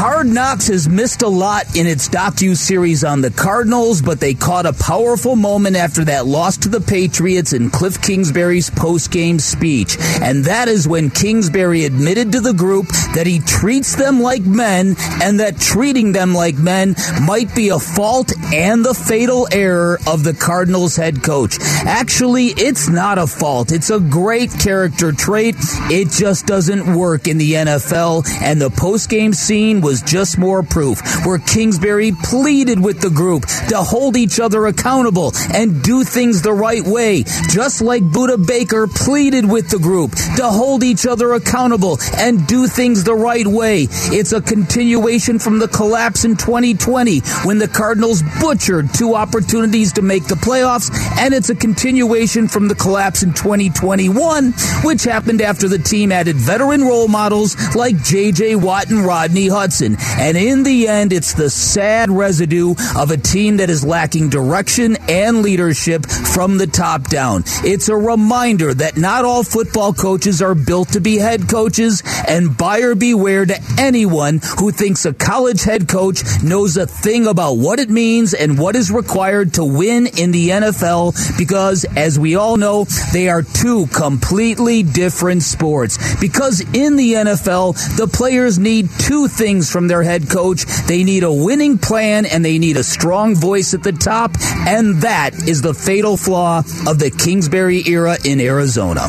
Hard Knocks has missed a lot in its docu-series on the Cardinals, but they caught a powerful moment after that loss to the Patriots in Kliff Kingsbury's post-game speech. And that is when Kingsbury admitted to the group that he treats them like men and that treating them like men might be a fault and the fatal error of the Cardinals head coach. Actually, it's not a fault. It's a great character trait. It just doesn't work in the NFL. And the post-game scene was was just more proof where Kingsbury pleaded with the group to hold each other accountable and do things the right way, just like Budda Baker pleaded with the group to hold each other accountable and do things the right way. It's a continuation from the collapse in 2020 when the Cardinals butchered two opportunities to make the playoffs, and it's a continuation from the collapse in 2021, which happened after the team added veteran role models like J.J. Watt and Rodney Hudson. And in the end, it's the sad residue of a team that is lacking direction and leadership from the top down. It's a reminder that not all football coaches are built to be head coaches, and buyer beware to anyone who thinks a college head coach knows a thing about what it means and what is required to win in the NFL because, as we all know, they are two completely different sports. Because in the NFL, the players need two things from their head coach. They need a winning plan and they need a strong voice at the top. And that is the fatal flaw of the Kingsbury era in Arizona.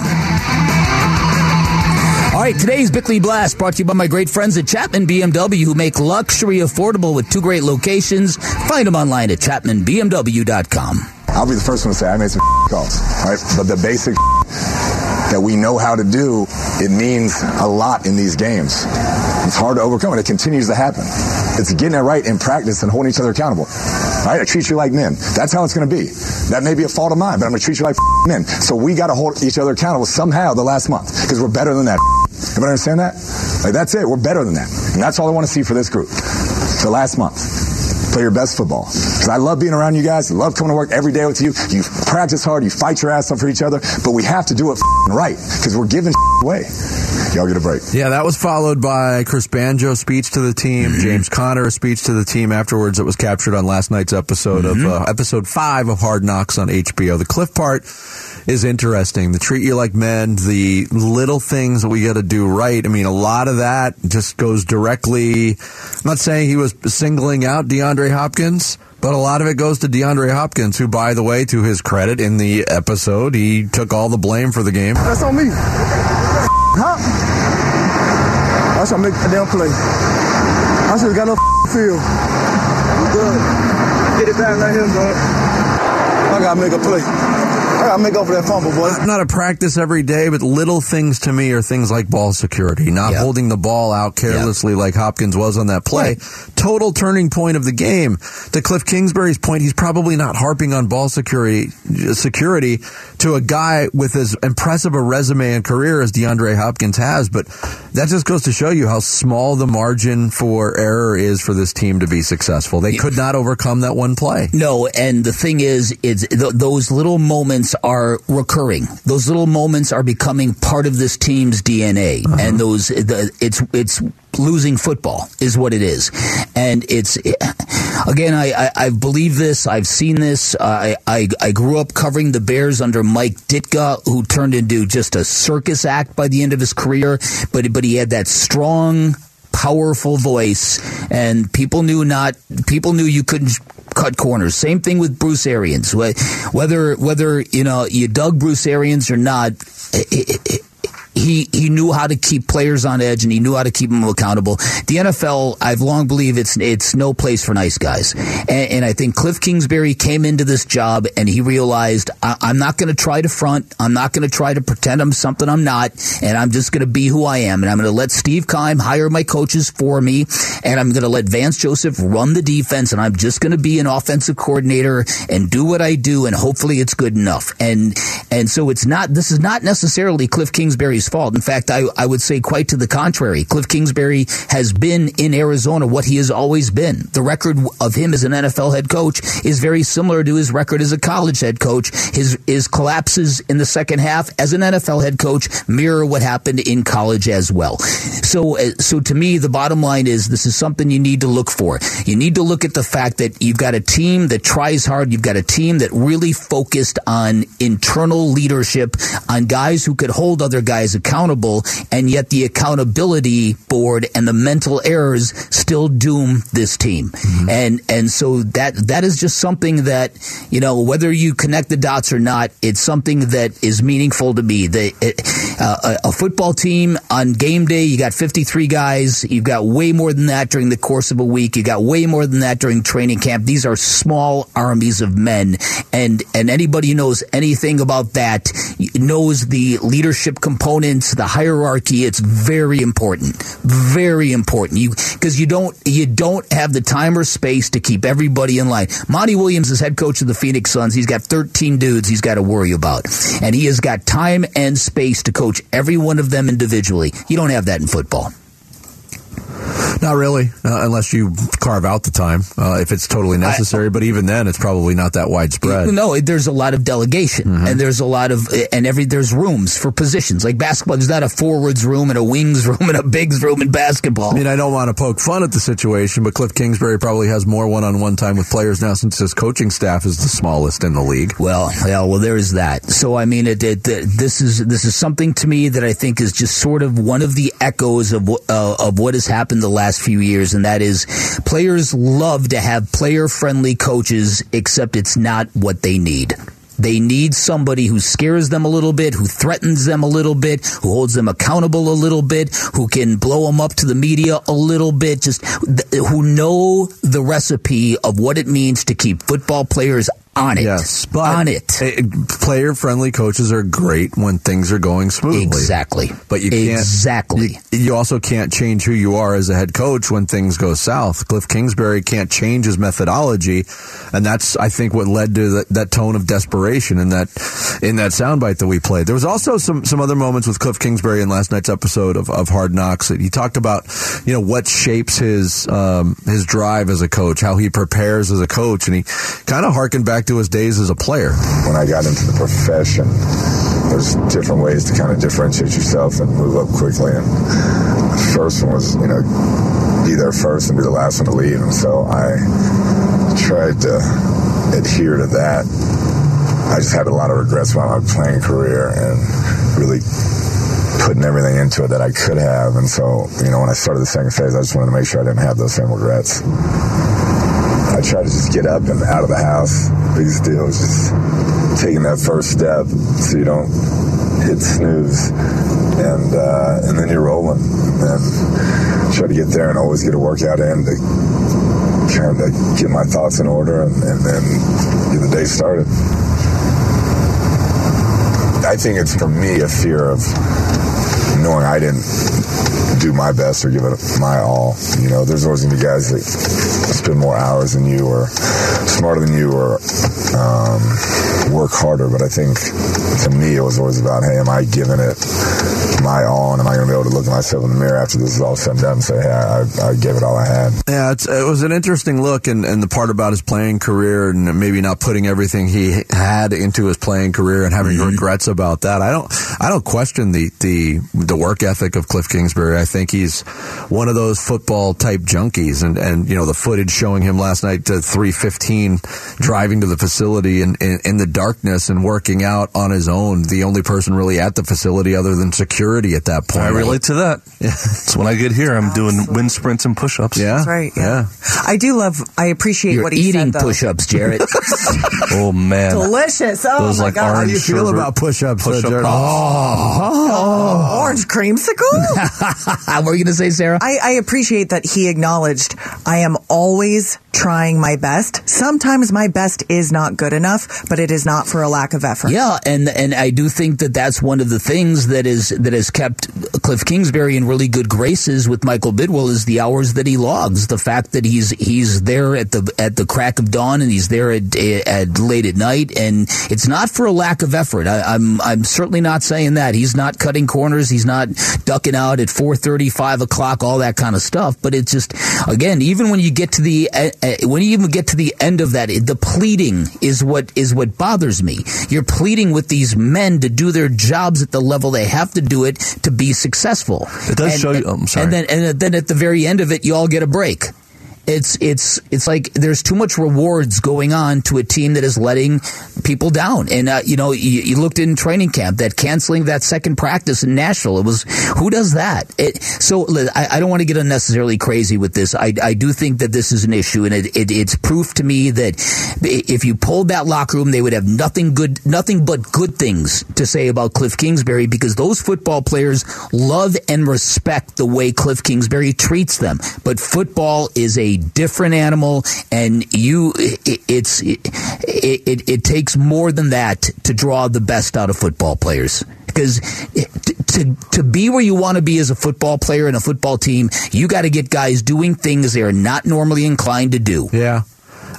All right, today's Bickley Blast brought to you by my great friends at Chapman BMW who make luxury affordable with two great locations. Find them online at chapmanbmw.com. I'll be the first one to say I made some calls, right? But the basic that we know how to do, it means a lot in these games. It's hard to overcome, and it continues to happen. It's getting it right in practice and holding each other accountable. Right? I treat you like men. That's how it's going to be. That may be a fault of mine, but I'm going to treat you like men. So we got to hold each other accountable somehow the last month because we're better than that. Everybody understand that? Like that's it. We're better than that, and that's all I want to see for this group. The last month play your best football. Because I love being around you guys. I love coming to work every day with you. You practice hard. You fight your ass off for each other. But we have to do it right because we're giving away. Y'all get a break. Yeah, that was followed by Chris Banjo's speech to the team, mm-hmm. James Conner speech to the team afterwards. That was captured on last night's episode mm-hmm. of uh, episode five of Hard Knocks on HBO. The Kliff part is interesting. The treat you like men, the little things that we got to do right. I mean, a lot of that just goes directly. I'm not saying he was singling out DeAndre Hopkins. But a lot of it goes to DeAndre Hopkins, who, by the way, to his credit in the episode, he took all the blame for the game. That's on me. Huh? I should make a damn play. I should have got no feel. Good. Get it back, let him go. I gotta make a play. I gotta make up for that fumble, boy. Not a practice every day, but little things to me are things like ball security, not yep. holding the ball out carelessly yep. like Hopkins was on that play. Right. Total turning point of the game. To Kliff Kingsbury's point, he's probably not harping on ball security security to a guy with as impressive a resume and career as DeAndre Hopkins has, but that just goes to show you how small the margin for error is for this team to be successful. They could not overcome that one play. No, and the thing is, it's th- those little moments are recurring. Those little moments are becoming part of this team's DNA, uh-huh. and those the, it's it's losing football is what it is, and it's again I, I, I believe this. I've seen this. I, I I grew up covering the Bears under Mike Ditka, who turned into just a circus act by the end of his career, but but he had that strong powerful voice and people knew not people knew you couldn't cut corners. Same thing with Bruce Arians. Whether whether you know you dug Bruce Arians or not, he he knew how to keep players on edge and he knew how to keep them accountable. The NFL, I've long believed it's it's no place for nice guys, and, and I think Kliff Kingsbury came into this job and he realized I, am not going to try to front, I'm not going to try to pretend I'm something I'm not, and I'm just going to be who I am, and I'm going to let Steve Keim hire my coaches for me, and I'm going to let Vance Joseph run the defense, and I'm just going to be an offensive coordinator and do what I do, and hopefully it's good enough, and and so it's not this is not necessarily Kliff Kingsbury's Kingsbury's fault. In fact, I, I would say quite to the contrary. Kliff Kingsbury has been in Arizona what he has always been. The record of him as an NFL head coach is very similar to his record as a college head coach. His, his collapses in the second half as an NFL head coach mirror what happened in college as well. So, uh, so to me, the bottom line is this is something you need to look for. You need to look at the fact that you've got a team that tries hard. You've got a team that really focused on internal leadership, on guys who could hold other guys accountable, and yet the accountability board and the mental errors still doom this team. Mm-hmm. And and so that that is just something that you know whether you connect the dots or not, it's something that is meaningful to me. The, it, uh, a, a football team on game day, you got 53 guys. You've got way more than that during the course of a week. You got way more than that during training camp. These are small armies of men, and and anybody who knows anything about that knows the leadership components, the hierarchy. It's very important, very important. You because you don't you don't have the time or space to keep everybody in line. Monty Williams is head coach of the Phoenix Suns. He's got 13 dudes he's got to worry about, and he has got time and space to coach every one of them individually. You don't have that in football. Not really, uh, unless you carve out the time uh, if it's totally necessary. I, but even then, it's probably not that widespread. No, there's a lot of delegation, mm-hmm. and there's a lot of and every there's rooms for positions like basketball. There's not a forwards room and a wings room and a bigs room in basketball. I mean, I don't want to poke fun at the situation, but Kliff Kingsbury probably has more one-on-one time with players now since his coaching staff is the smallest in the league. Well, yeah, well, there is that. So I mean, it, it, this is this is something to me that I think is just sort of one of the echoes of uh, of what has happened the last few years, and that is players love to have player friendly coaches, except it's not what they need. They need somebody who scares them a little bit, who threatens them a little bit, who holds them accountable a little bit, who can blow them up to the media a little bit, just who know the recipe of what it means to keep football players on it. Yes, but on it. Player friendly coaches are great when things are going smoothly. Exactly. But you can't exactly. You, you, also can't change who you are as a head coach when things go south. Kliff Kingsbury can't change his methodology, and that's I think what led to that, that tone of desperation in that in that soundbite that we played. There was also some some other moments with Kliff Kingsbury in last night's episode of, of Hard Knocks. He talked about you know what shapes his um, his drive as a coach, how he prepares as a coach, and he kind of harkened back back to his days as a player. When I got into the profession, there's different ways to kind of differentiate yourself and move up quickly. And the first one was, you know, be there first and be the last one to leave. And so I tried to adhere to that. I just had a lot of regrets about my playing career and really putting everything into it that I could have. And so, you know, when I started the second phase, I just wanted to make sure I didn't have those same regrets. I try to just get up and out of the house. Biggest deal is just taking that first step so you don't hit snooze, and uh, and then you're rolling. And try to get there and always get a workout in to kind of get my thoughts in order, and, and then get the day started. I think it's for me a fear of knowing I didn't do my best or give it my all. You know, there's always going to be guys that spend more hours than you or smarter than you or um, work harder. But I think to me, it was always about, hey, am I giving it my all, and am I going to be able to look at myself in the mirror after this is all said and done and say, hey, I, I gave it all I had? Yeah, it was an interesting look, and, and the part about his playing career and maybe not putting everything he had into his playing career and having mm-hmm. regrets about that. I don't, I don't question the the the work ethic of Kliff Kingsbury. I think he's one of those football type junkies, and and you know the footage showing him last night to three fifteen driving to the facility in, in, in the darkness and working out on his own. The only person really at the facility other than security security at that point. I relate to that. Yeah. It's when I get here, I'm doing wind sprints and push ups. Yeah. That's right. Yeah. yeah. I do love, I appreciate You're what he eating said, push ups, Jared. oh, man. Delicious. Oh, Those my like God. How do you feel about push ups, uh, push up oh. oh. Orange creamsicle? what were you going to say, Sarah? I, I appreciate that he acknowledged I am always trying my best. Sometimes my best is not good enough, but it is not for a lack of effort. Yeah, and and I do think that that's one of the things that is that has kept Kliff Kingsbury in really good graces with Michael Bidwill is the hours that he logs. The fact that he's he's there at the at the crack of dawn and he's there at, at late at night, and it's not for a lack of effort. I, I'm I'm certainly not saying that he's not cutting corners, he's not ducking out at 4:30, 5 o'clock, all that kind of stuff. But it's just again, even when you get to the uh, when you even get to the end of that, the pleading is what is what bothers me. You're pleading with these men to do their jobs at the level they have to do it to be successful. It does and, show you. I'm sorry. And then and then at the very end of it, you all get a break. It's it's it's like there's too much rewards going on to a team that is letting people down. And uh, you know, you, you, looked in training camp that canceling that second practice in Nashville. It was who does that? It, so I, I, don't want to get unnecessarily crazy with this. I, I do think that this is an issue, and it, it, it's proof to me that if you pulled that locker room, they would have nothing good, nothing but good things to say about Kliff Kingsbury because those football players love and respect the way Kliff Kingsbury treats them. But football is a different animal, and you it, it's it, it, it takes more than that to draw the best out of football players because to to be where you want to be as a football player and a football team, you got to get guys doing things they are not normally inclined to do. Yeah.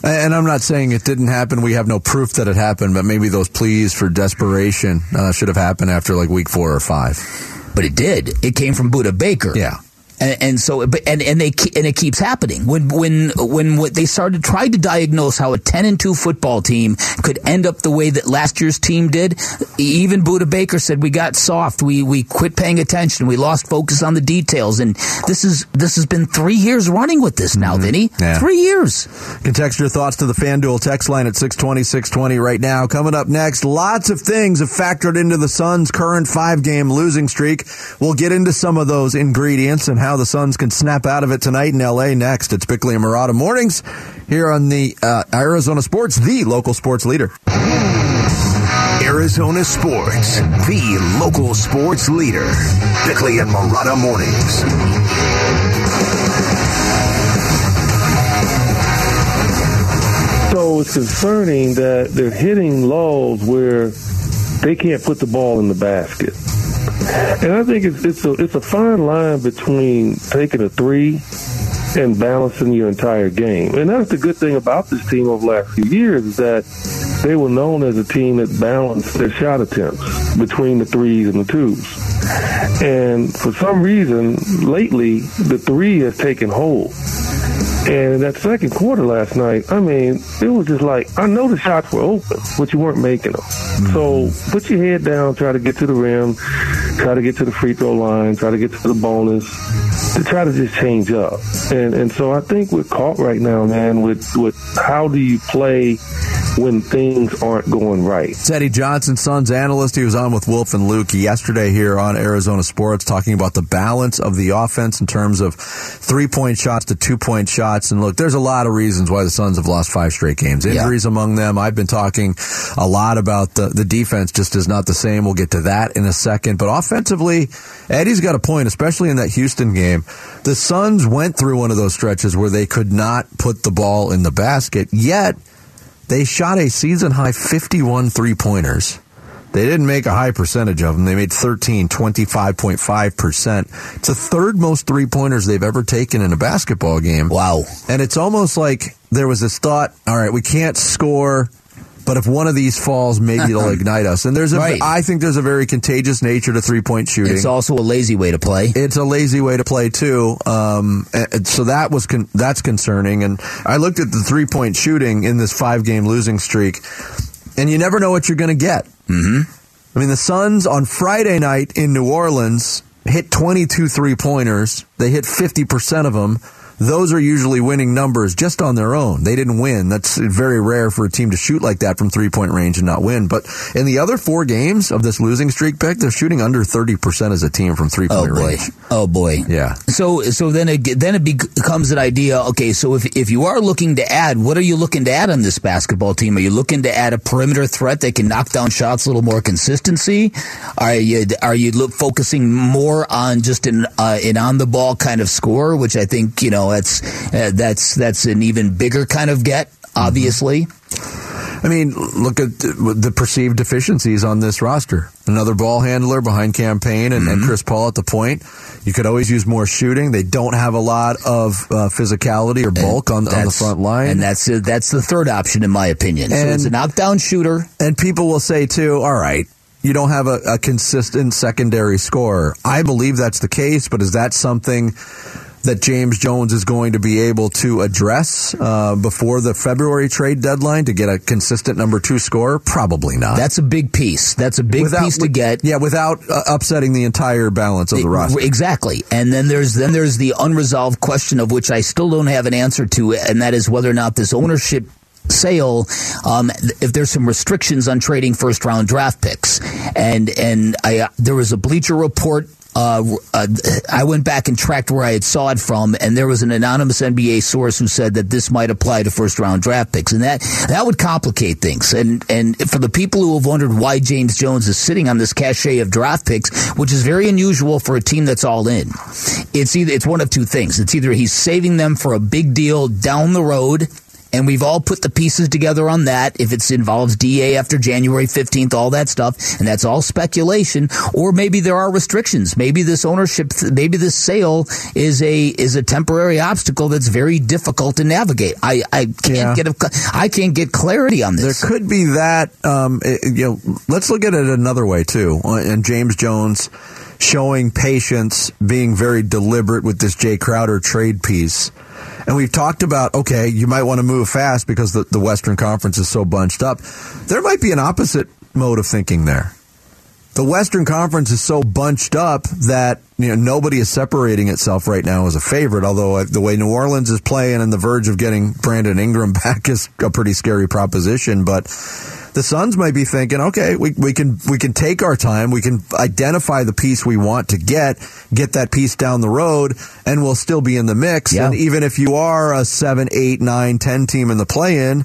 And I'm not saying it didn't happen. We have no proof that it happened, but maybe those pleas for desperation uh, should have happened after like week four or five. But it did. It came from Budda Baker. Yeah. And, and, so, and and they and it keeps happening. When when when they started tried to diagnose how a ten and two football team could end up the way that last year's team did, even Budda Baker said we got soft. We we quit paying attention. We lost focus on the details. And this is this has been three years running with this now, mm-hmm. Vinny. Yeah. Three years. You can text your thoughts to the FanDuel text line at 620, 620 right now. Coming up next, lots of things have factored into the Suns' current five game losing streak. We'll get into some of those ingredients and how how the Suns can snap out of it tonight in L.A. Next, it's Bickley and Marotta mornings here on the uh, Arizona Sports, the local sports leader. Arizona Sports, the local sports leader. Bickley and Marotta mornings. So it's concerning that they're hitting lulls where they can't put the ball in the basket. And I think it's it's a it's a fine line between taking a three and balancing your entire game. And that's the good thing about this team over the last few years is that they were known as a team that balanced their shot attempts between the threes and the twos. And for some reason, lately, the three has taken hold. And in that second quarter last night, I mean, it was just like, I know the shots were open, but you weren't making them. Mm-hmm. So put your head down, try to get to the rim, try to get to the free throw line, try to get to the bonus, to try to just change up. And and so I think we're caught right now, man, with, with how do you play when things aren't going right. It's Eddie Johnson, Suns analyst. He was on with Wolf and Luke yesterday here on Arizona Sports talking about the balance of the offense in terms of three point shots to two point shots. And look, there's a lot of reasons why the Suns have lost five straight games. Injuries yeah. among them. I've been talking a lot about the, the defense just is not the same. We'll get to that in a second. But offensively, Eddie's got a point, especially in that Houston game. The Suns went through one of those stretches where they could not put the ball in the basket, yet they shot a season high 51 three pointers. They didn't make a high percentage of them. They made 13, 25.5%. It's the third most three pointers they've ever taken in a basketball game. Wow. And it's almost like there was this thought, all right, we can't score but if one of these falls, maybe it'll ignite us. And there's a, right. I think there's a very contagious nature to three point shooting. It's also a lazy way to play. It's a lazy way to play too. Um, so that was con- that's concerning. And I looked at the three point shooting in this five game losing streak, and you never know what you're going to get. Mm-hmm. I mean, the Suns on Friday night in New Orleans hit 22 three pointers. They hit 50% of them those are usually winning numbers just on their own. They didn't win. That's very rare for a team to shoot like that from three point range and not win. But in the other four games of this losing streak pick, they're shooting under 30% as a team from three point oh, boy. range. Oh boy. Yeah. So, so then it, then it becomes an idea. Okay. So if, if you are looking to add, what are you looking to add on this basketball team? Are you looking to add a perimeter threat that can knock down shots a little more consistency? Are you, are you look, focusing more on just an, uh, an on the ball kind of score, which I think, you know, that's uh, that's that's an even bigger kind of get, obviously. I mean, look at the perceived deficiencies on this roster. Another ball handler behind Cameron Payne and, and Chris Paul at the point. You could always use more shooting. They don't have a lot of uh, physicality or bulk on, on the front line. and that's uh, that's the third option in my opinion. so it's a knockdown shooter. And people will say too, all right, you don't have a, a consistent secondary scorer. I believe that's the case, but is that something that James Jones is going to be able to address uh, before the February trade deadline to get a consistent number two scorer? Probably not. That's a big piece. That's a big piece to get. Yeah, without uh, upsetting the entire balance of the roster. Exactly. And then there's then there's the unresolved question of which I still don't have an answer to, and that is whether or not this ownership sale um, if there's some restrictions on trading first round draft picks and and I uh, there was a bleacher report uh, uh, I went back and tracked where I had saw it from, and there was an anonymous NBA source who said that this might apply to first round draft picks, and that that would complicate things. And and for the people who have wondered why James Jones is sitting on this cachet of draft picks, which is very unusual for a team that's all in, it's either it's one of two things. It's either he's saving them for a big deal down the road. And we've all put the pieces together on that. If it involves DA after January 15th, all that stuff, and that's all speculation. Or maybe there are restrictions. Maybe this ownership, maybe this sale is a is a temporary obstacle that's very difficult to navigate. I, I can't Yeah. get a, I can't get clarity on this. There could be that. Um, eh, you know, let's look at it another way too. Uh, And James Jones showing patience, being very deliberate with this Jae Crowder trade piece. And we've talked about okay, you might want to move fast because the, the Western Conference is so bunched up. There might be an opposite mode of thinking there. The Western Conference is so bunched up that you know nobody is separating itself right now as a favorite. Although uh, the way New Orleans is playing and the verge of getting Brandon Ingram back is a pretty scary proposition. But the Suns might be thinking, okay, we, we can we can take our time, we can identify the piece we want to get, get that piece down the road, and we'll still be in the mix. Yeah. And even if you are a seven, eight, nine, ten team in the play-in.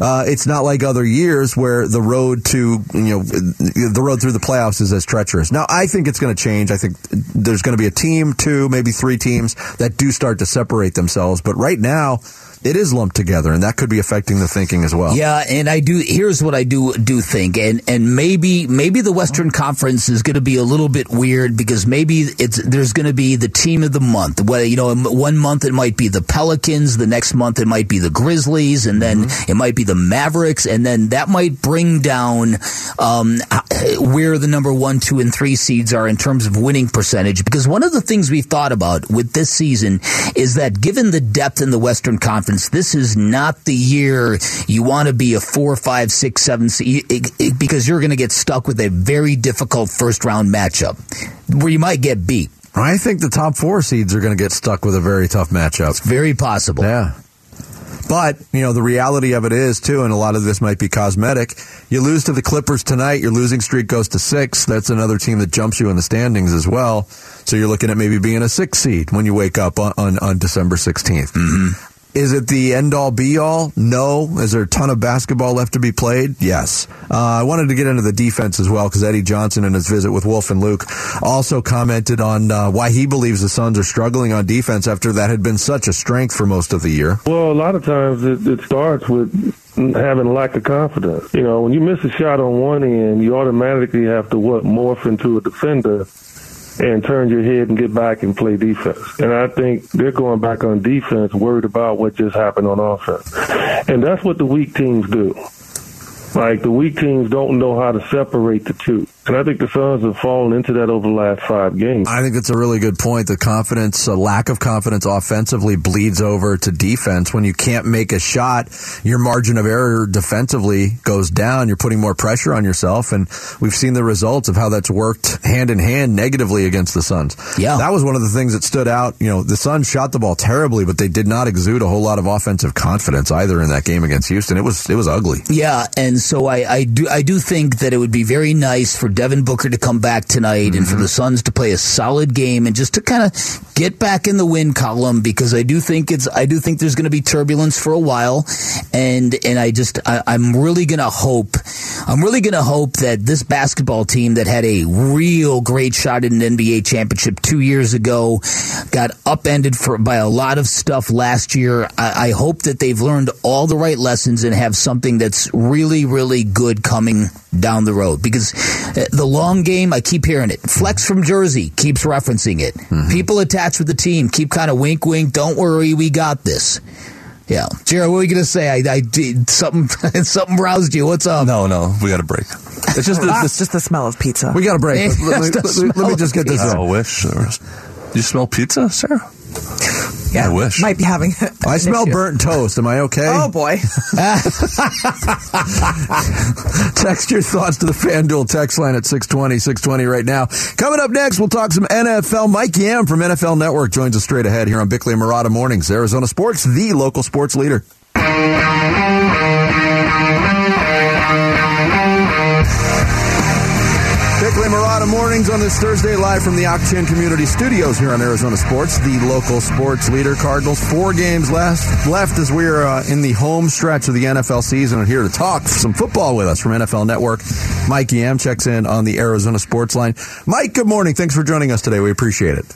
Uh, it's not like other years where the road to you know the road through the playoffs is as treacherous. Now I think it's going to change. I think there's going to be a team, two, maybe three teams that do start to separate themselves. But right now, it is lumped together, and that could be affecting the thinking as well. Yeah, and I do. Here's what I do do think, and and maybe maybe the Western Conference is going to be a little bit weird because maybe it's there's going to be the team of the month. Well, you know, one month it might be the Pelicans, the next month it might be the Grizzlies, and then it might be the Mavericks, and then that might bring down um, where the number one, two, and three seeds are in terms of winning percentage. Because one of the things we've thought about with this season is that given the depth in the Western Conference, this is not the year you want to be a four, five, six, seven seed because you're going to get stuck with a very difficult first round matchup where you might get beat. I think the top four seeds are going to get stuck with a very tough matchup. It's very possible. Yeah. But, you know, the reality of it is, too, and a lot of this might be cosmetic. You lose to the Clippers tonight, your losing streak goes to six. That's another team that jumps you in the standings as well. So you're looking at maybe being a six seed when you wake up on, on, on December 16th. Mm-hmm. Is it the end all be all? No. Is there a ton of basketball left to be played? Yes. Uh, I wanted to get into the defense as well because Eddie Johnson in his visit with Wolf and Luke also commented on uh, why he believes the Suns are struggling on defense after that had been such a strength for most of the year. Well, a lot of times it, it starts with having a lack of confidence. You know, when you miss a shot on one end, you automatically have to what morph into a defender and turn your head and get back and play defense. And I think they're going back on defense, worried about what just happened on offense. And that's what the weak teams do. Like the weak teams don't know how to separate the two. And I think the Suns have fallen into that over the last five games. I think that's a really good point. The confidence, a lack of confidence offensively bleeds over to defense. When you can't make a shot, your margin of error defensively goes down. You're putting more pressure on yourself. And we've seen the results of how that's worked hand in hand negatively against the Suns. Yeah. That was one of the things that stood out. You know, the Suns shot the ball terribly, but they did not exude a whole lot of offensive confidence either in that game against Houston. It was, it was ugly. Yeah, and so I, I do I do think that it would be very nice for Devin Booker to come back tonight and for the mm-hmm. Suns to play a solid game and just to kind of get back in the win column because I do think it's I do think there's going to be turbulence for a while, and and I just I, I'm really going to hope I'm really going to hope that this basketball team that had a real great shot at an NBA championship two years ago got upended for by a lot of stuff last year. I, I hope that they've learned all the right lessons and have something that's really, really good coming down the road. Because the long game, I keep hearing it. Flex from Jersey keeps referencing it. Mm-hmm. People attached with the team keep kind of wink, wink. Don't worry, we got this. Yeah, Jared, what were you gonna say? I, I did something. something roused you. What's up? No, no, we got a break. It's just ah, It's this. just the smell of pizza. We got a break. It's Let, me- let let me just get this I wish. there was- You smell pizza, Sarah? Yeah, I wish. Might be having. I smell issue. burnt toast. Am I okay? Oh boy. Text your thoughts to the FanDuel text line at 620, 620 right now. Coming up next, we'll talk some NFL. Mike Yam from NFL Network joins us straight ahead here on Bickley and Marotta Mornings. Arizona Sports, the local sports leader. Marotta Mornings on this Thursday, live from the Octane Community Studios here on Arizona Sports, the local sports leader. Cardinals, four games left, left as we're uh, in the home stretch of the NFL season. And here to talk some football with us from NFL Network, Mike Yam checks in on the Arizona Sports Line. Mike, good morning. Thanks for joining us today. We appreciate it.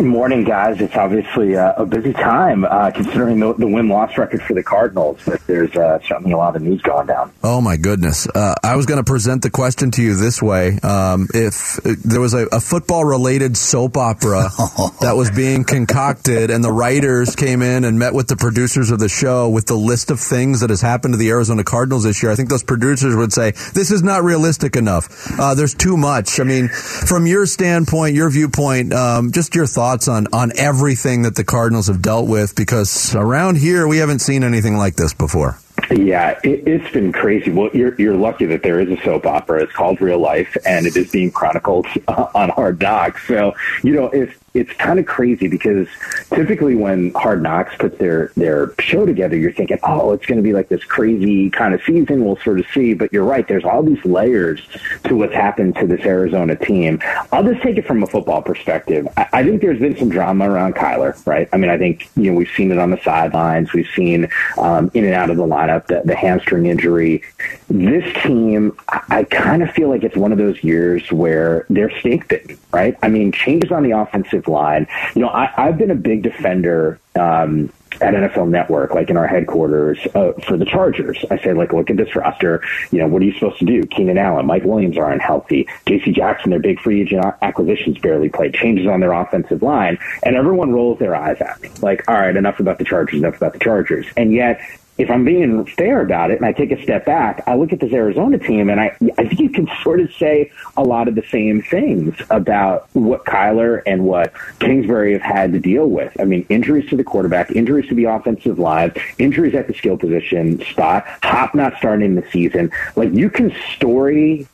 Good morning, guys. It's obviously uh, a busy time uh, considering the, the win loss record for the Cardinals, but there's uh, certainly a lot of news going down. Oh my goodness! Uh, I was going to present the question to you this way: um, if uh, there was a, a football-related soap opera that was being concocted, and the writers came in and met with the producers of the show with the list of things that has happened to the Arizona Cardinals this year, I think those producers would say this is not realistic enough. Uh, there's too much. I mean, from your standpoint, your viewpoint, um, just your thoughts on on everything that the Cardinals have dealt with, because around here we haven't seen anything like this before. Yeah, it, it's been crazy. Well, you're you're lucky that there is a soap opera. It's called Real Life, and it is being chronicled uh, on Hard Knocks. So you know, it's it's kind of crazy because typically when Hard Knocks puts their their show together, you're thinking, oh, it's going to be like this crazy kind of season. We'll sort of see. But you're right. There's all these layers to what's happened to this Arizona team. I'll just take it from a football perspective. I, I think there's been some drama around Kyler, right? I mean, I think you know we've seen it on the sidelines. We've seen um, in and out of the lineup the, the hamstring injury. This team, I, I kind of feel like it's one of those years where they're snake bitten, right? I mean, changes on the offensive line. You know, I, I've been a big defender. Um, at NFL Network, like in our headquarters uh, for the Chargers. I say, like, look at this roster. You know, what are you supposed to do? Keenan Allen, Mike Williams are unhealthy. J.C. Jackson, their big free agent acquisitions barely played. Changes on their offensive line, and everyone rolls their eyes at me. Like, all right, enough about the Chargers, enough about the Chargers. And yet, if I'm being fair about it and I take a step back, I look at this Arizona team and I, I think you can sort of say a lot of the same things about what Kyler and what Kingsbury have had to deal with. I mean, injuries to the quarterback, injuries to the offensive line, injuries at the skill position spot, Hop not starting the season. Like you can story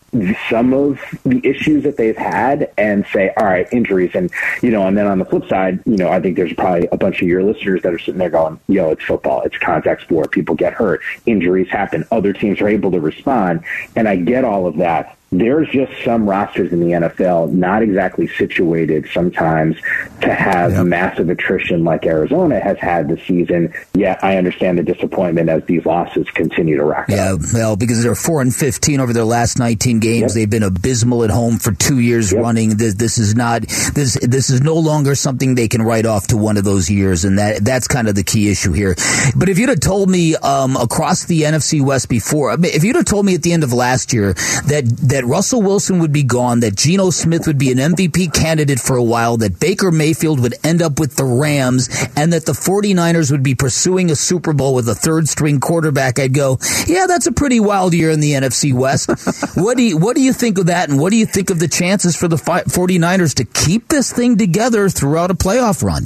some of the issues that they've had and say, all right, injuries. And, you know, and then on the flip side, you know, I think there's probably a bunch of your listeners that are sitting there going, yo, it's football. It's contact sport. People get hurt. Injuries happen. Other teams are able to respond. And I get all of that. There's just some rosters in the NFL not exactly situated sometimes to have massive attrition like Arizona has had this season. Yet I understand the disappointment as these losses continue to rack up. Yeah, well, because they're four and fifteen over their last nineteen games. Yep. They've been abysmal at home for two years Yep. running. This, this is not this. This is no longer something they can write off to one of those years, and that that's kind of the key issue here. But if you'd have told me um, across the NFC West before, I mean, if you'd have told me at the end of last year that that Russell Wilson would be gone, that Geno Smith would be an MVP candidate for a while, that Baker Mayfield would end up with the Rams, and that the 49ers would be pursuing a Super Bowl with a third string quarterback, I'd go, yeah, that's a pretty wild year in the NFC West. what do you what do you think of that, and what do you think of the chances for the fi- 49ers to keep this thing together throughout a playoff run?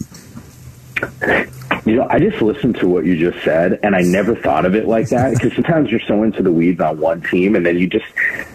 You know, I just listened to what you just said, and I never thought of it like that because sometimes you're so into the weeds on one team, and then you just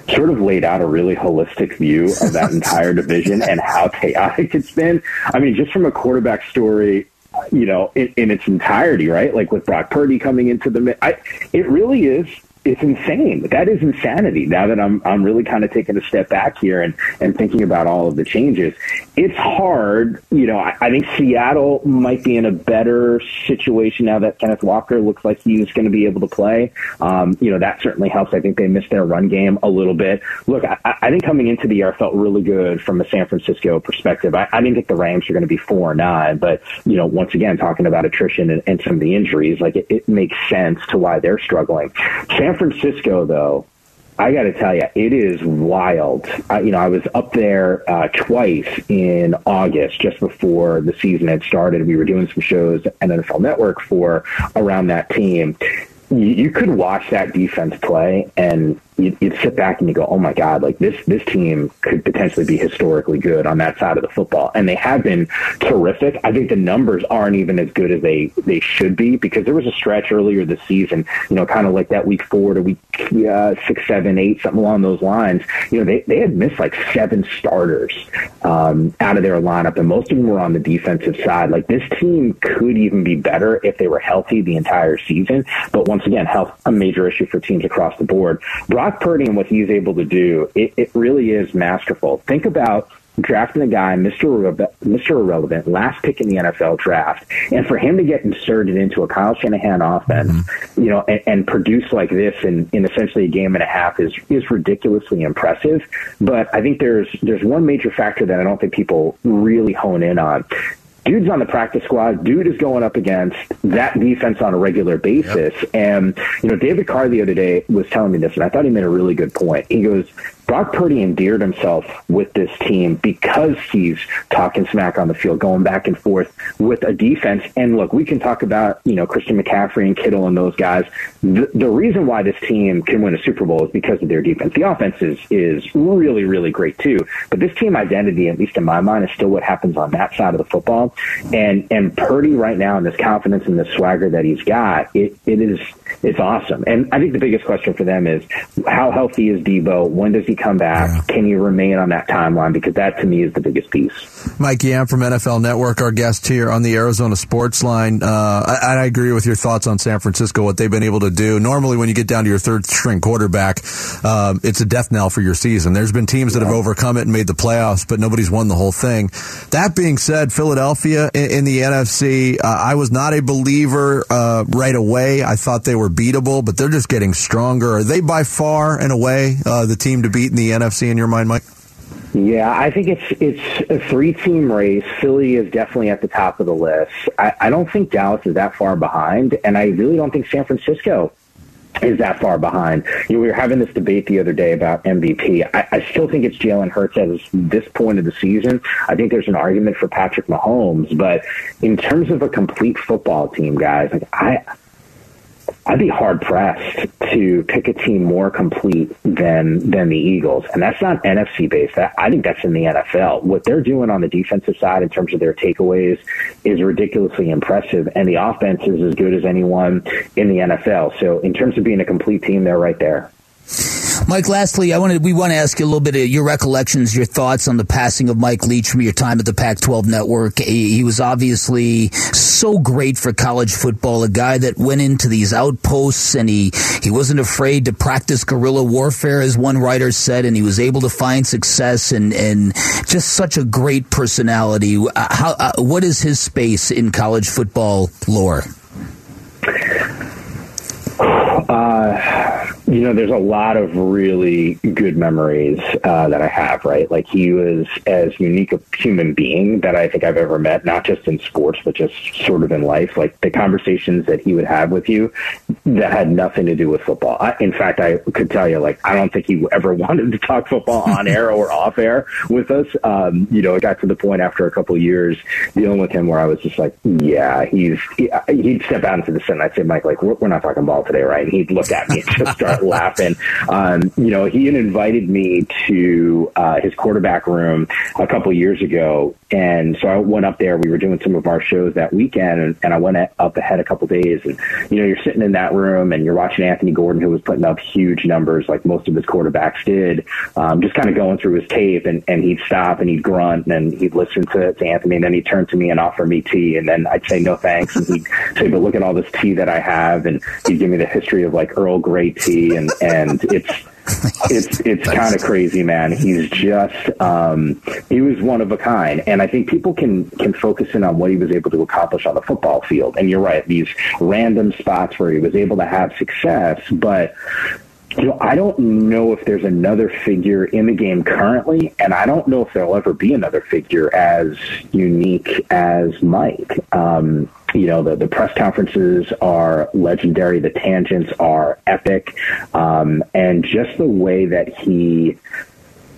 sort of laid out a really holistic view of that entire division and how chaotic it's been. I mean, just from a quarterback story, you know, in, in its entirety, right? Like with Brock Purdy coming into the, I, it really is it's insane. That is insanity. Now that I'm I'm really kind of taking a step back here and and thinking about all of the changes, it's hard. You know, I, I think Seattle might be in a better situation now that Kenneth Walker looks like he's going to be able to play. Um, you know, that certainly helps. I think they missed their run game a little bit. Look, I, I think coming into the year, I felt really good from a San Francisco perspective. I, I didn't think the Rams were going to be four or nine, but you know, once again, talking about attrition and, and some of the injuries, like it, it makes sense to why they're struggling. San Francisco, though, I got to tell you, it is wild. I, you know, I was up there uh, twice in August, just before the season had started. We were doing some shows at NFL Network for around that team. You, you could watch that defense play, and you'd, you'd sit back and you go, "Oh my God! Like this, this team could potentially be historically good on that side of the football." And they have been terrific. I think the numbers aren't even as good as they they should be because there was a stretch earlier this season, you know, kind of like that week four to week uh, six, seven, eight, something along those lines. You know, they they had missed like seven starters um, out of their lineup, and most of them were on the defensive side. Like this team could even be better if they were healthy the entire season. But once again, health a major issue for teams across the board. Purdy and what he's able to do, it, it really is masterful. Think about drafting a guy, Mr. Irre- Mr. Irrelevant, last pick in the NFL draft, and for him to get inserted into a Kyle Shanahan offense, mm-hmm. you know, and, and, produce like this in, in essentially a game and a half is is ridiculously impressive. But I think there's there's one major factor that I don't think people really hone in on. Dude's on the practice squad. Dude is going up against that defense on a regular basis. Yep. And, you know, David Carr the other day was telling me this, and I thought he made a really good point. He goes, Brock Purdy endeared himself with this team because he's talking smack on the field, going back and forth with a defense. And look, we can talk about, you know, Christian McCaffrey and Kittle and those guys. The, the reason why this team can win a Super Bowl is because of their defense. The offense is, is really, really great too. But this team identity, at least in my mind, is still what happens on that side of the football. And, and Purdy right now and this confidence and the swagger that he's got, it, it is, it's awesome. And I think the biggest question for them is how healthy is Deebo? When does he come back? Yeah. Can you remain on that timeline? Because that to me is the biggest piece. Mike Yam from NFL Network, our guest here on the Arizona Sports Line. Uh, I, I, agree with your thoughts on San Francisco, what they've been able to do. Normally, when you get down to your third string quarterback, um, it's a death knell for your season. There's been teams that have overcome it and made the playoffs, but nobody's won the whole thing. That being said, Philadelphia in, in the NFC, uh, I was not a believer uh, right away. I thought they were beatable, but they're just getting stronger. Are they by far and away uh, the team to beat in the NFC in your mind, Mike? Yeah, I think it's it's a three team race. Philly is definitely at the top of the list. I, I don't think Dallas is that far behind, and I really don't think San Francisco is that far behind. You know, we were having this debate the other day about MVP. I, I still think it's Jalen Hurts at this point of the season. I think there's an argument for Patrick Mahomes, but in terms of a complete football team, guys, like I I'd be hard pressed to pick a team more complete than than the Eagles, and that's not NFC based. That, I think that's in the NFL. What they're doing on the defensive side in terms of their takeaways is ridiculously impressive, and the offense is as good as anyone in the NFL. So, in terms of being a complete team, they're right there. Mike, lastly, I wanted we want to ask you a little bit of your recollections, your thoughts on the passing of Mike Leach from your time at the Pac-12 Network. He, he was obviously so great for college football, a guy that went into these outposts and he he wasn't afraid to practice guerrilla warfare, as one writer said, and he was able to find success and and just such a great personality. Uh, how uh, what is his space in college football lore? Uh, you know, there's a lot of really good memories uh, that I have, right? Like he was as unique a human being that I think I've ever met, not just in sports, but just sort of in life. Like the conversations that he would have with you that had nothing to do with football. I, in fact, I could tell you, like, I don't think he ever wanted to talk football on air or off air with us. Um, you know, it got to the point after a couple years dealing with him where I was just like, yeah, he's, he, would step out into the and I'd say, Mike, like, we're, we're not talking ball today, right? And he'd look at me and just start laughing. Um, you know, he had invited me to uh, his quarterback room a couple years ago, and so I went up there. We were doing some of our shows that weekend, and, and I went up ahead a couple days. And you know, you're sitting in that room and you're watching Anthony Gordon, who was putting up huge numbers like most of his quarterbacks did, um, just kind of going through his tape. And, and he'd stop and he'd grunt and he'd listen to, to Anthony, and then he'd turn to me and offer me tea, and then I'd say no thanks, and he'd say, "But look at all this tea that I have," and he'd give me the history of like Earl Grey tea, and and it's it's it's kind of crazy, man. He's just um, he was one of a kind, and I think people can can focus in on what he was able to accomplish on the football field. And you're right, these random spots where he was able to have success, but you know, I don't know if there's another figure in the game currently, and I don't know if there'll ever be another figure as unique as Mike. Um, you know, the, the press conferences are legendary. The tangents are epic. Um, and just the way that he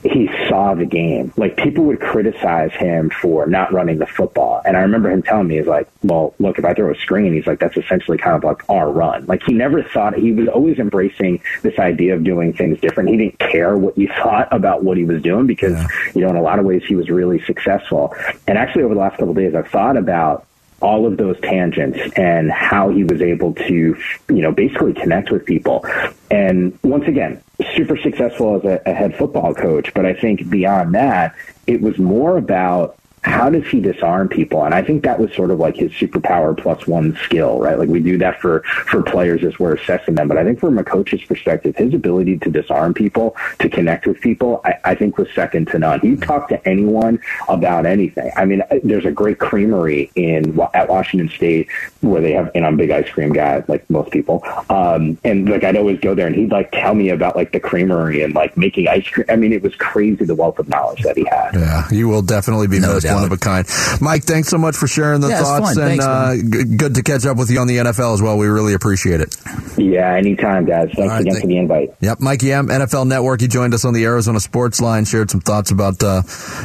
he saw the game. Like people would criticize him for not running the football. And I remember him telling me, he's like, well, look, if I throw a screen, he's like, that's essentially kind of like our run. Like he never thought, he was always embracing this idea of doing things different. He didn't care what you thought about what he was doing because, yeah. you know, in a lot of ways he was really successful. And actually over the last couple of days, I've thought about all of those tangents and how he was able to, you know, basically connect with people. And once again, super successful as a, a head football coach. But I think beyond that, it was more about how does he disarm people? And I think that was sort of like his superpower plus one skill, right? Like we do that for, for players as we're assessing them. But I think from a coach's perspective, his ability to disarm people, to connect with people, I, I think was second to none. He talked to anyone about anything. I mean, there's a great creamery in at Washington State where they have, and I'm a big ice cream guy, like most people. Um, and like I'd always go there and he'd like tell me about like the creamery and like making ice cream. I mean, it was crazy the wealth of knowledge that he had. Yeah, you will definitely be no missed. Doubt one of a kind. Mike, thanks so much for sharing the yeah, thoughts, and thanks, uh, g- good to catch up with you on the NFL as well. We really appreciate it. Yeah, anytime, guys. Thanks right, again thank- for the invite. Yep, Mike Yam, NFL Network. He joined us on the Arizona Sports Line, shared some thoughts about uh,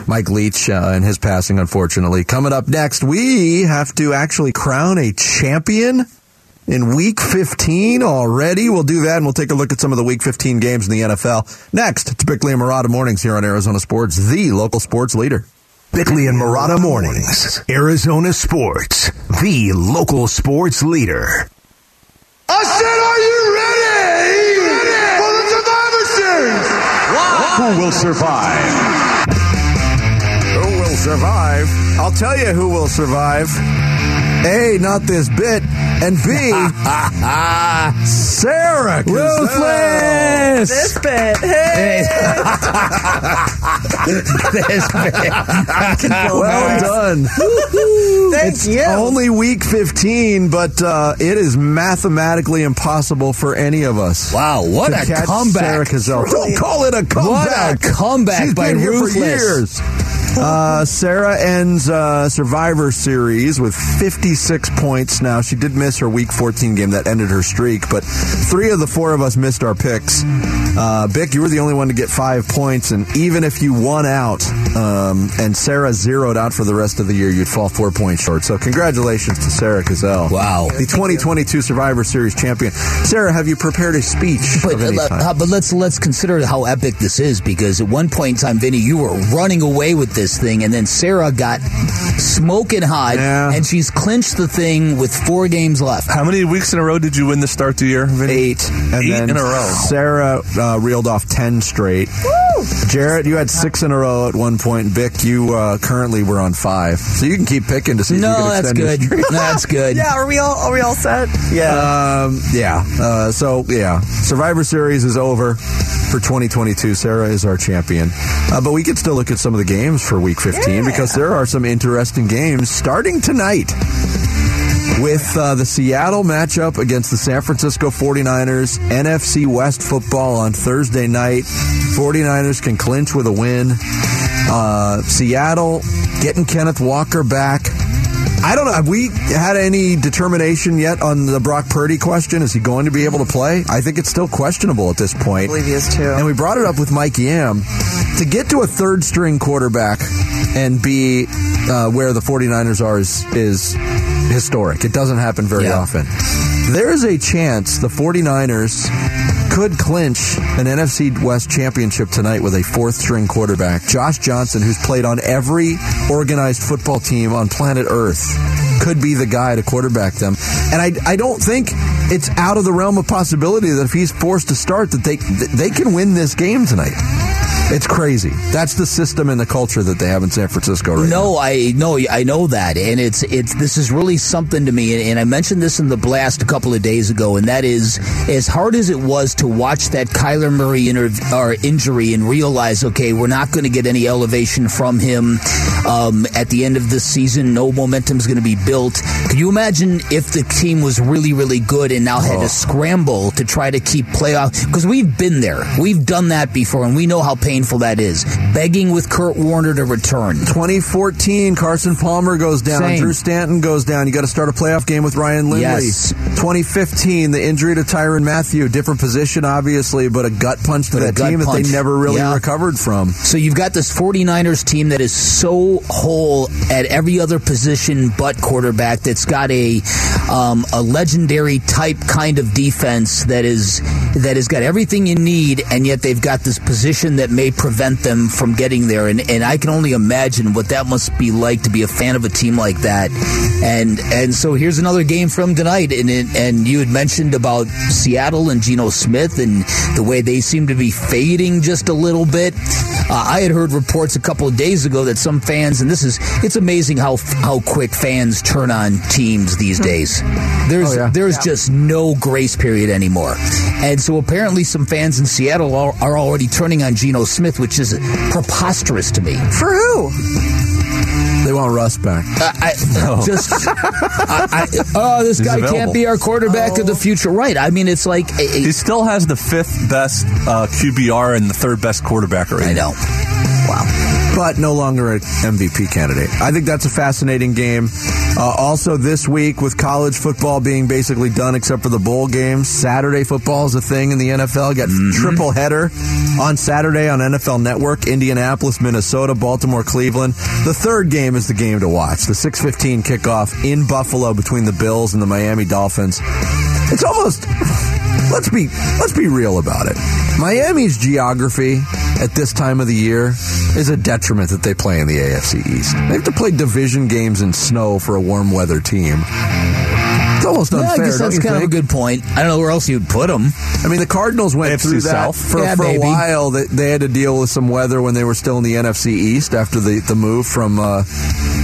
Mike Leach uh, and his passing, unfortunately. Coming up next, we have to actually crown a champion in week 15 already. We'll do that and we'll take a look at some of the week 15 games in the NFL. Next, it's Bickley and Marotta Mornings here on Arizona Sports, the local sports leader. Bickley and Marotta Mornings, Arizona Sports, the local sports leader. I said, are you ready, ready? for the Survivor Series? Wow. Who will survive? Who will survive? I'll tell you who will survive. A, not this bit, and B, Sarah Ruthless. This bit. Hey. this bit. well done. Thank it's you. only week 15, but uh, it is mathematically impossible for any of us. Wow, what a comeback. Sarah Cazell. Don't call it a comeback. What a comeback She's by Ruthless. Uh, Sarah ends uh, Survivor Series with 56 points. Now, she did miss her Week 14 game that ended her streak, but three of the four of us missed our picks. Uh, Bick, you were the only one to get five points, and even if you won out um, and Sarah zeroed out for the rest of the year, you'd fall four points short. So, congratulations to Sarah Cazell. Wow. The 2022 Survivor Series champion. Sarah, have you prepared a speech? But, uh, kind? but let's let's consider how epic this is because at one point in time, Vinny, you were running away with this thing, and then Sarah got smoking hot, Yeah. and she's clinched the thing with four games left. How many weeks in a row did you win the start to year, Vinny? Eight. And Eight then in a row. Sarah uh, reeled off 10 straight. Jarrett, you had six in a row at one point. Vic, you uh, currently were on five. So you can keep picking to see if you No, can that's extend your good. streak. That's good. Yeah, are we all are we all set? Yeah. Um, yeah. Uh, so, yeah. Survivor Series is over for 2022. Sarah is our champion. Uh, but we can still look at some of the games for week 15 because there are some interesting games starting tonight with uh, the Seattle matchup against the San Francisco 49ers, NFC West football on Thursday night. 49ers can clinch with a win. Uh, Seattle getting Kenneth Walker back. I don't know. Have we had any determination yet on the Brock Purdy question? Is he going to be able to play? I think it's still questionable at this point. I believe he is too. And we brought it up with Mike Yam. To get to a third string quarterback and be uh, where the 49ers are is, is historic. It doesn't happen very Yeah. often. There is a chance the 49ers could clinch an NFC West championship tonight with a fourth string quarterback. Josh Johnson, who's played on every organized football team on planet Earth, could be the guy to quarterback them. And I, I don't think it's out of the realm of possibility that if he's forced to start, that they they can win this game tonight. It's crazy. That's the system and the culture that they have in San Francisco right no, I know, I know that, and it's it's this is really something to me. And, and I mentioned this in the blast a couple of days ago, and that is as hard as it was to watch that Kyler Murray inter- or injury and realize, okay, we're not going to get any elevation from him um, at the end of this season. No momentum is going to be built. Can you imagine if the team was really, really good and now had to scramble to try to keep playoff? Because we've been there, we've done that before, and we know how painful that is. Begging with Kurt Warner to return. 2014, Carson Palmer goes down. Same. Drew Stanton goes down. You got to start a playoff game with Ryan Lindley. Yes. 2015, the injury to Tyrann Mathieu, different position, obviously, but a gut punch to But that team that they never really Yeah. recovered from. So you've got this 49ers team that is so whole at every other position but quarterback that's got a um, a legendary type kind of defense that is that has got everything you need and yet they've got this position that may prevent them from getting there. And and I can only imagine what that must be like to be a fan of a team like that. And and so here's another game from tonight. And and you had mentioned about Seattle and Geno Smith and the way they seem to be fading just a little bit. Uh, I had heard reports a couple of days ago that some fans, and this is, it's amazing how how quick fans turn on teams these days. There's Oh, yeah. there's just no grace period anymore, and so apparently some fans in Seattle are, are already turning on Geno Smith, which is preposterous to me. For who? They want Russ back. I, I just, I, I, oh, this He's guy available. can't be our quarterback of the future, right? I mean, it's like eh, He still has the fifth best uh, QBR and the third best quarterback rating. I know. But no longer an MVP candidate. I think that's a fascinating game. Uh, also, this week with college football being basically done except for the bowl games, Saturday football is a thing in the NFL. Got triple header on Saturday on NFL Network: Indianapolis, Minnesota, Baltimore, Cleveland. The third game is the game to watch. The 6:15 kickoff in Buffalo between the Bills and the Miami Dolphins. It's almost let's be let's be real about it. Miami's geography at this time of the year is a detriment that they play in the AFC East. They have to play division games in snow for a warm weather team. It's almost unfair. Yeah. I guess that's kind think? of a good point. I don't know where else you'd put them. I mean, the Cardinals went AFC through that South. for, Yeah, for a while. That they had to deal with some weather when they were still in the NFC East after the, the move from uh,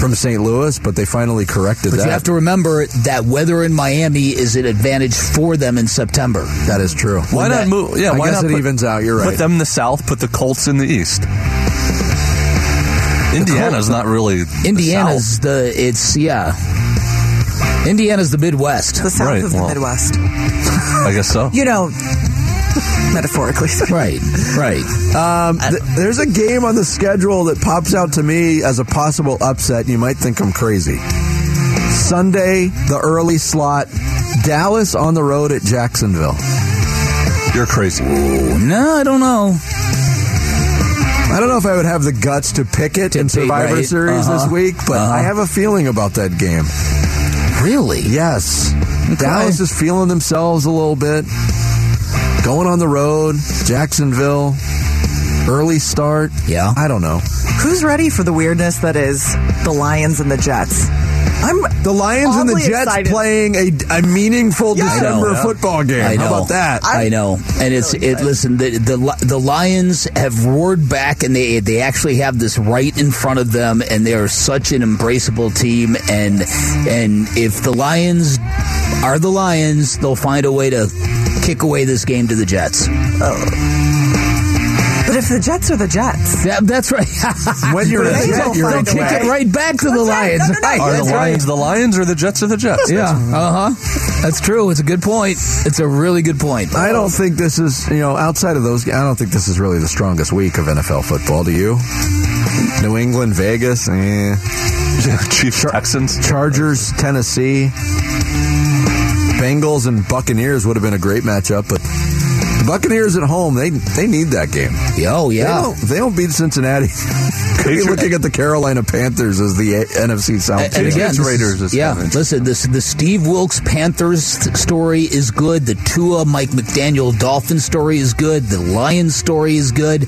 from St. Louis, but they finally corrected But that. you have to remember that weather in Miami is an advantage for them in September. that is true. Why When not that- move? Yeah, I why guess not it put, evens out. You're right. Put them in the South. Put the Colts in the East. Indiana's not really the Indiana's South. the it's yeah. Indiana's the Midwest. The south Right, of the well. Midwest. I guess so. You know, metaphorically. Right, right. Um, th- there's a game on the schedule that pops out to me as a possible upset. and You might think I'm crazy. Sunday, the early slot, Dallas on the road at Jacksonville. You're crazy. No, I don't know. I don't know if I would have the guts to pick it in Survivor right? Series this Uh-huh. week, but Uh-huh. I have a feeling about that game. Really? Yes. Dallas is feeling themselves a little bit. Going on the road, Jacksonville, early start. Yeah. I don't know. Who's ready for the weirdness that is the Lions and the Jets? I'm The Lions and the Jets excited. playing a, a meaningful Yeah. December know, yeah. football game. I know. How about that? I know, and it's it. Listen, the, the the Lions have roared back, and they they actually have this right in front of them, and they are such an embraceable team. And and if the Lions are the Lions, they'll find a way to kick away this game to the Jets. But if the Jets are the Jets, That, that's right. When you're a They Jet, will you're a find they'll kick way. it right back to the That's right. Lions. No, no, no, Right, Are that's the right. Lions the Lions or the Jets are the Jets? Yeah, uh huh. That's true. It's a good point. It's a really good point. I don't think this is, you know, outside of those, I don't think this is really the strongest week of NFL football. Do you? New England, Vegas, eh. Chiefs, Texans. Chargers, Tennessee, Bengals, and Buccaneers would have been a great matchup, but the Buccaneers at home, they they need that game. Oh They yeah. don't, they don't beat Cincinnati. Could be looking at the Carolina Panthers as the A- NFC South. And champions. again, this Raiders is, is yeah. coming. Listen, this the Steve Wilks Panthers st- story is good. The Tua Mike McDaniel Dolphin story is good. The Lions story is good.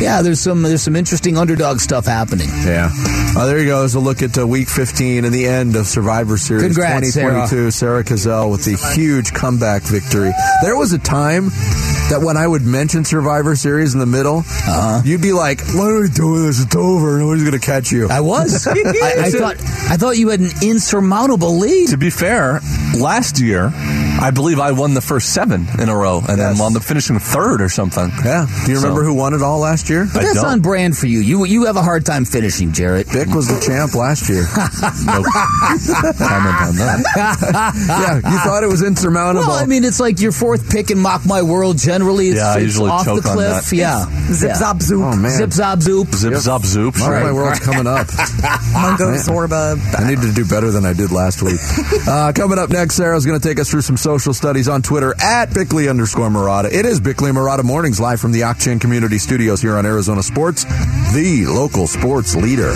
Yeah, there's some there's some interesting underdog stuff happening. Yeah. Uh, there you go. There's a look at uh, Week 15 and the end of Survivor Series Congrats, 2022. Sarah. Cazell with the huge comeback victory. There was a time that when I would mention Survivor Series in the middle, Uh-huh. you'd be like, "What are we doing? This it's over. Nobody's going to catch you." I was. I, I thought I thought you had an insurmountable lead. To be fair, last year, I believe I won the first seven in a row and then Yes. wound up finishing third or something. yeah. Do you remember So- who won it all last year? But I that's don't. on brand for you. You you have a hard time finishing, Jarrett. Vic was the champ last year. No comment on that. yeah, you thought it was insurmountable. Well, I mean, it's like your fourth pick in Mock My World. Generally, it's, Yeah, I it's usually off choke the on cliff. that. Yeah, Zip yeah. zop zoop. oh man, zip zop zoop. Zip zop zoop. Mark Right. my world's coming up. Mungo Zorba. I need to do better than I did last week. Uh, coming up next, Sarah's going to take us through some social studies on Twitter at Bickley underscore Marotta. It is Bickley Marotta Mornings live from the Octane Community Studios here on Arizona Sports, the local sports leader.